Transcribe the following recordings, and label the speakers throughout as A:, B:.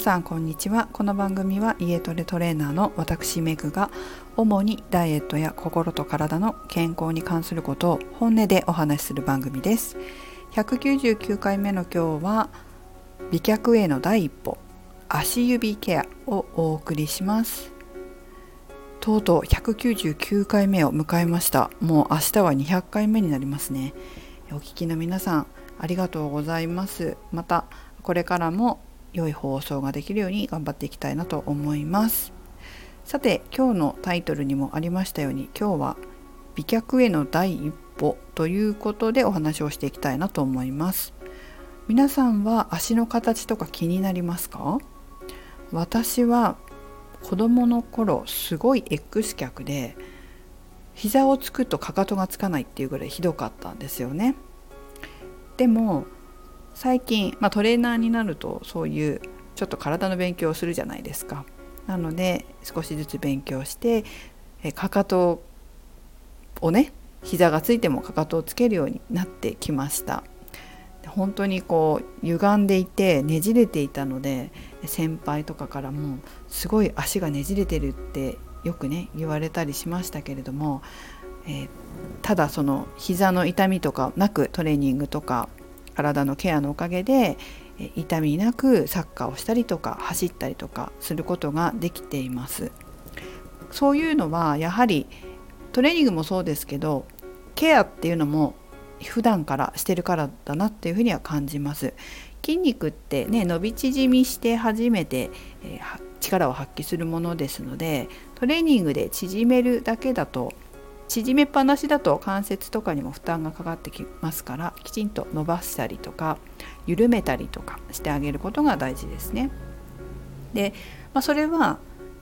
A: さんこんにちは。この番組は家トレトレーナーの私メグが主にダイエットや心と体の健康に関することを本音でお話しする番組です。199回目の今日は美脚への第一歩足指ケアをお送りします。とうとう199回目を迎えました。もう明日は200回目になりますね。お聞きの皆さんありがとうございます。またこれからも良い放送ができるように頑張っていきたいなと思います。さて今日のタイトルにもありましたように今日は美脚への第一歩ということでお話をしていきたいなと思います。皆さんは足の形とか気になりますか？私は子供の頃すごい X 脚で膝をつくとかかとがつかないっていうぐらいひどかったんですよね。でも最近、まあ、トレーナーになるとそういうちょっと体の勉強をするじゃないですか。なので少しずつ勉強してえかかとをね膝がついてもかかとをつけるようになってきました。本当にこう歪んでいてねじれていたので先輩とかからもすごい足がねじれてるってよくね言われたりしましたけれども、えー、ただその膝の痛みとかなくトレーニングとか体のケアのおかげで痛みなくサッカーをしたりとか走ったりとかすることができています。そういうのはやはりトレーニングもそうですけどケアっていうのも普段からしてるからだなっていうふうには感じます。筋肉ってね伸び縮みして初めて、えー、力を発揮するものですのでトレーニングで縮めるだけだと縮めっぱなしだと関節とかにも負担がかかってきますからきちんと伸ばしたりとか緩めたりとかしてあげることが大事ですね。で、まあ、それは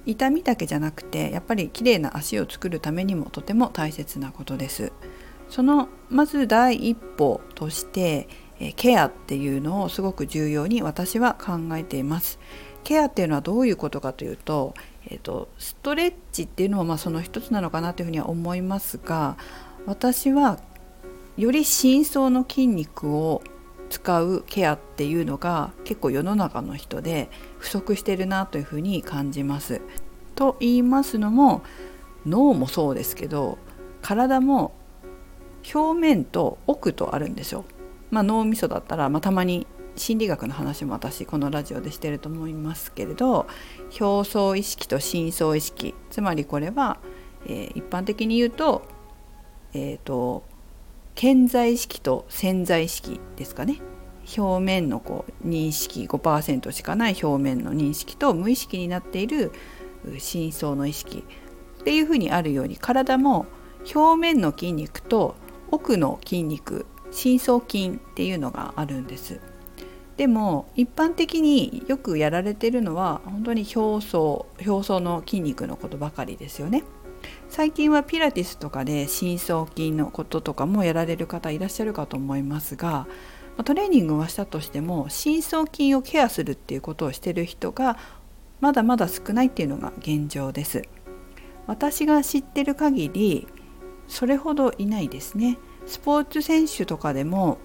A: 痛みだけじゃなくてやっぱり綺麗な足を作るためにもとても大切なことです。そのまず第一歩としてケアっていうのをすごく重要に私は考えています。ケアっていうのはどういうことかというとえーと、ストレッチっていうのもまあその一つなのかなというふうには思いますが私はより深層の筋肉を使うケアっていうのが結構世の中の人で不足してるなというふうに感じます。と言いますのも脳もそうですけど体も表面と奥とあるんですよ。まあ、脳みそだったら、まあ、たまに心理学の話も私このラジオでしてると思いますけれど表層意識と深層意識つまりこれは、えー、一般的に言うと,、えーと、顕在意識と潜在意識ですかね表面のこう認識5%しかない表面の認識と無意識になっている深層の意識っていうふうにあるように体も表面の筋肉と奥の筋肉深層筋っていうのがあるんです。でも一般的によくやられてるのは本当に表層表層の筋肉のことばかりですよね。最近はピラティスとかで深層筋のこととかもやられる方いらっしゃるかと思いますがトレーニングはしたとしても深層筋をケアするっていうことをしてる人がまだまだ少ないっていうのが現状です。私が知ってる限りそれほどいないですね。スポーツ選手とかでも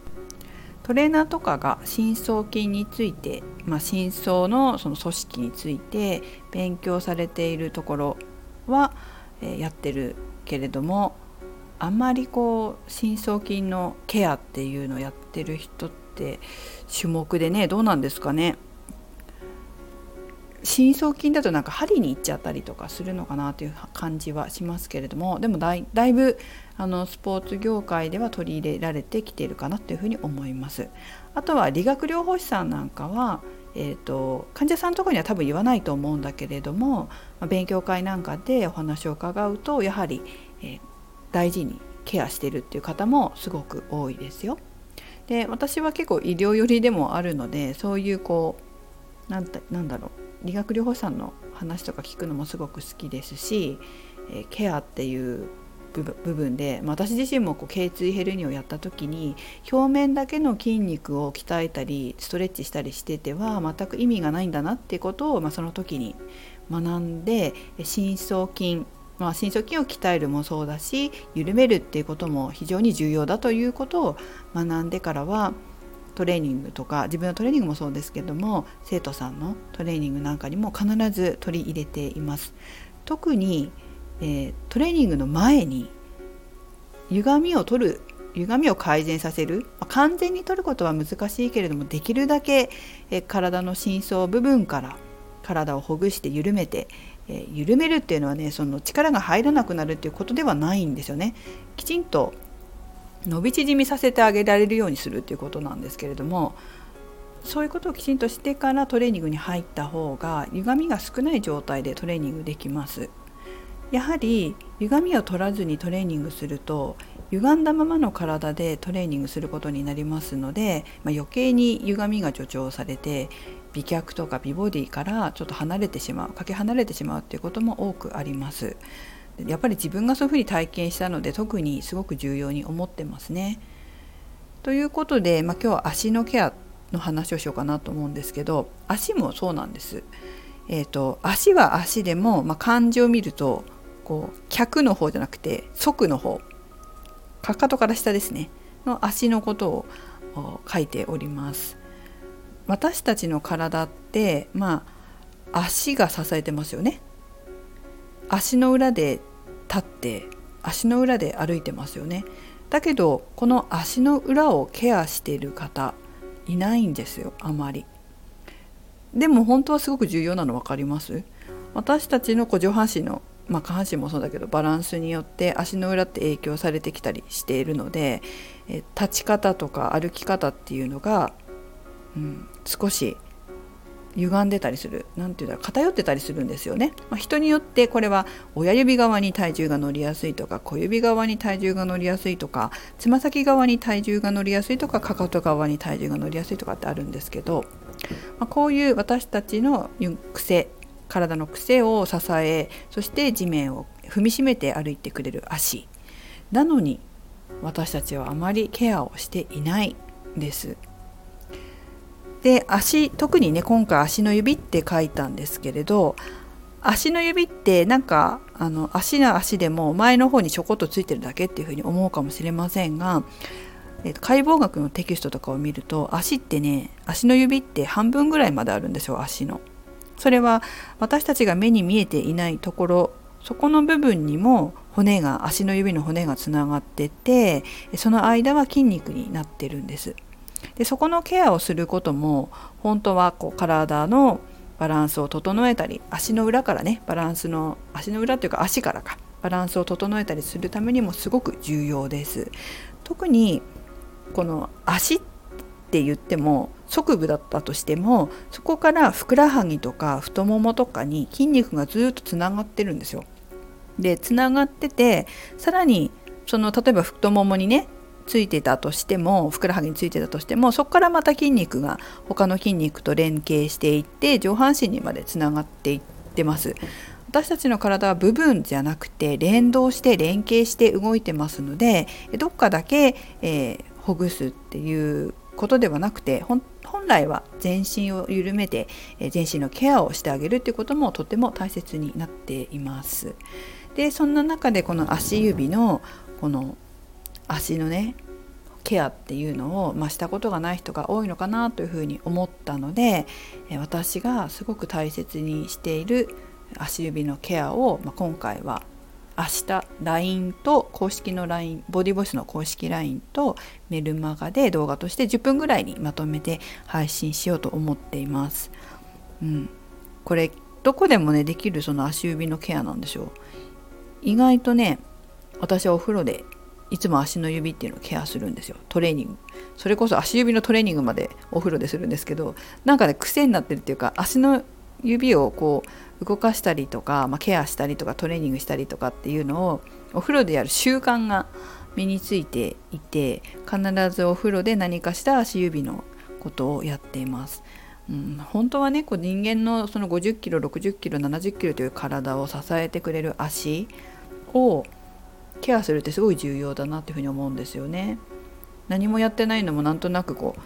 A: トレーナーとかが深層筋について、まあ、深層のその組織について勉強されているところは、え、やってるけれどもあんまりこう深層筋のケアっていうのをやってる人って種目でねどうなんですかね？深層筋だとなんか針に行っちゃったりとかするのかなという感じはしますけれどもでもだいぶあのスポーツ業界では取り入れられてきているかなというふうに思います。あとは理学療法士さんなんかは、えーと、患者さんのところには多分言わないと思うんだけれども、ま、勉強会なんかでお話を伺うとやはり、えー、大事にケアしてるっていう方もすごく多いですよ。で私は結構医療寄りでもあるのでそういうこうなんなんだろう理学療法士さんの話とか聞くのもすごく好きですし、え、ケアっていう部分で、ま、私自身もこう頸椎ヘルニーをやった時に表面だけの筋肉を鍛えたりストレッチしたりしてては全く意味がないんだなっていうことを、まあ、その時に学んで深層筋まあ、深層筋を鍛えるもそうだし緩めるっていうことも非常に重要だということを学んでからはトレーニングとか自分のトレーニングもそうですけども生徒さんのトレーニングなんかにも必ず取り入れています特に、えー、トレーニングの前に歪みを取る歪みを改善させる、ま、完全に取ることは難しいけれどもできるだけ、えー、体の深層部分から体をほぐして緩めて、えー、緩めるっていうのはねその力が入らなくなるっていうことではないんですよね。きちんと伸び縮みさせてあげられるようにするっていうことなんですけれどもそういうことをきちんとしてからトレーニングに入った方が歪みが少ない状態でトレーニングできます。やはり歪みを取らずにトレーニングすると歪んだままの体でトレーニングすることになりますので、まあ、余計に歪みが助長されて美脚とか美ボディからちょっと離れてしまうかけ離れてしまうっていうことも多くあります。やっぱり自分がそういうふうに体験したので特にすごく重要に思ってますね。ということで、まあ、今日は足のケアの話をしようかなと思うんですけど足もそうなんです。えーと、足は足でも、まあ、漢字を見るとこう脚の方じゃなくて側の方かかとから下ですねの足のことを書いております。私たちの体ってまあ足が支えてますよね。足の裏で立って足の裏で歩いてますよね。だけどこの足の裏をケアしている方いないんですよあまり。でも本当はすごく重要なの分かります？私たちのこう上半身のまあ、下半身もそうだけどバランスによって足の裏って影響されてきたりしているのでえ立ち方とか歩き方っていうのが、うん、少し歪んでたりする何て言うんだろう偏ってたりするんですよね、まあ、人によってこれは親指側に体重が乗りやすいとか小指側に体重が乗りやすいとかつま先側に体重が乗りやすいとかかかと側に体重が乗りやすいとかってあるんですけど、まあ、こういう私たちの癖体の癖を支えそして地面を踏みしめて歩いてくれる足なのに私たちはあまりケアをしていないんです。で足特にね今回足の指って書いたんですけれど足の指ってなんかあの足の足でも前の方にちょこっとついてるだけっていうふうに思うかもしれませんが、えー、と解剖学のテキストとかを見ると足ってね足の指って半分ぐらいまであるんですよ足の。それは私たちが目に見えていないところそこの部分にも骨が足の指の骨がつながっててその間は筋肉になってるんです。でそこのケアをすることも本当はこう体のバランスを整えたり足の裏からねバランスの足の裏というか足からかバランスを整えたりするためにもすごく重要です。特にこの足って言っても側部だったとしてもそこからふくらはぎとか太ももとかに筋肉がずっとつながってるんですよ。でつながっててさらにその例えば太ももにねついてたとしてもふくらはぎについてたとしてもそこからまた筋肉が他の筋肉と連携していって上半身にまでつながっていってます私たちの体は部分じゃなくて連動して連携して動いてますのでどっかだけ、えー、ほぐすっていうことではなくて本来は全身を緩めて全身のケアをしてあげるっていうこともとても大切になっています。でそんな中でこの足指のこの足のねケアっていうのを、まあ、したことがない人が多いのかなというふうに思ったので私がすごく大切にしている足指のケアを、まあ、今回は明日 LINE と公式の LINE ボディボイスの公式 LINE とメルマガで動画として10分ぐらいにまとめて配信しようと思っています。うん、これどこでもねできるその足指のケアなんでしょう。意外とね私はお風呂でいつも足の指っていうのをケアするんですよトレーニングそれこそ足指のトレーニングまでお風呂でするんですけどなんかね癖になってるっていうか足の指をこう動かしたりとか、まあ、ケアしたりとかトレーニングしたりとかっていうのをお風呂でやる習慣が身についていて必ずお風呂で何かした足指のことをやっています。うん、本当はねこう人間のその50キロ60キロ70キロという体を支えてくれる足をケアするってすごい重要だなっていうふうに思うんですよね。何もやってないのもなんとなくこう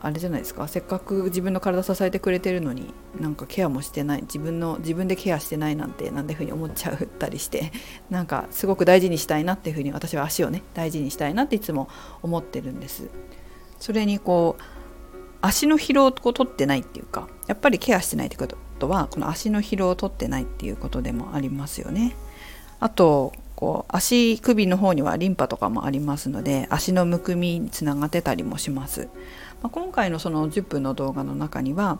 A: あれじゃないですかせっかく自分の体支えてくれてるのになんかケアもしてない自分の自分でケアしてないなんてなんていうふうに思っちゃったりして なんかすごく大事にしたいなっていうふうに私は足をね大事にしたいなっていつも思ってるんです。それにこう足の疲労を取ってないっていうかやっぱりケアしてないってことはこの足の疲労を取ってないっていうことでもありますよね。あとこう足首の方にはリンパとかもありますので足のむくみにつながってたりもします。まあ、今回のその10分の動画の中には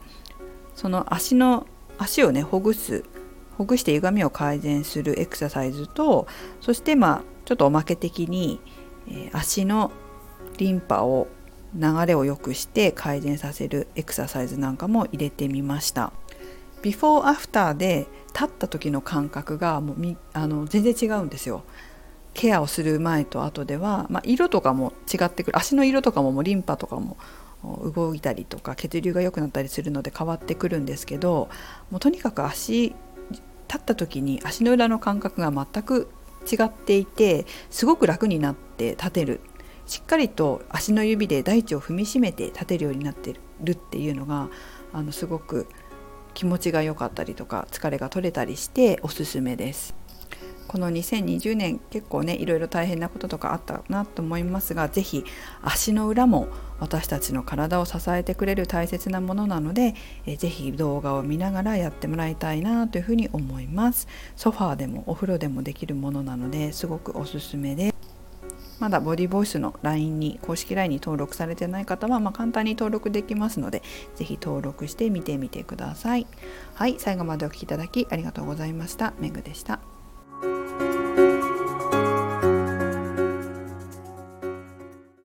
A: その足の足をねほぐすほぐして歪みを改善するエクササイズとそしてまあちょっとおまけ的に、えー、足のリンパを流れを良くして改善させるエクササイズなんかも入れてみましたビフォーアフターで立った時の感覚がもうみあの全然違うんですよ。ケアをする前と後では、まあ、色とかも違ってくる。足の色とかももうリンパとかも動いたりとか血流が良くなったりするので変わってくるんですけどもうとにかく足立った時に足の裏の感覚が全く違っていてすごく楽になって立てる。しっかりと足の指で大地を踏みしめて立てるようになってるっていうのがあのすごく気持ちが良かったりとか疲れが取れたりしておすすめです。この2020年結構ねいろいろ大変なこととかあったなと思いますが是非足の裏も私たちの体を支えてくれる大切なものなので是非動画を見ながらやってもらいたいなというふうに思いますソファーでもお風呂でもできるものなのですごくおすすめですまだボディボイスの LINE に公式 LINE に登録されてない方は、まあ、簡単に登録できますので是非登録して見てみてください。はい最後までお聴きいただきありがとうございました。めぐでした。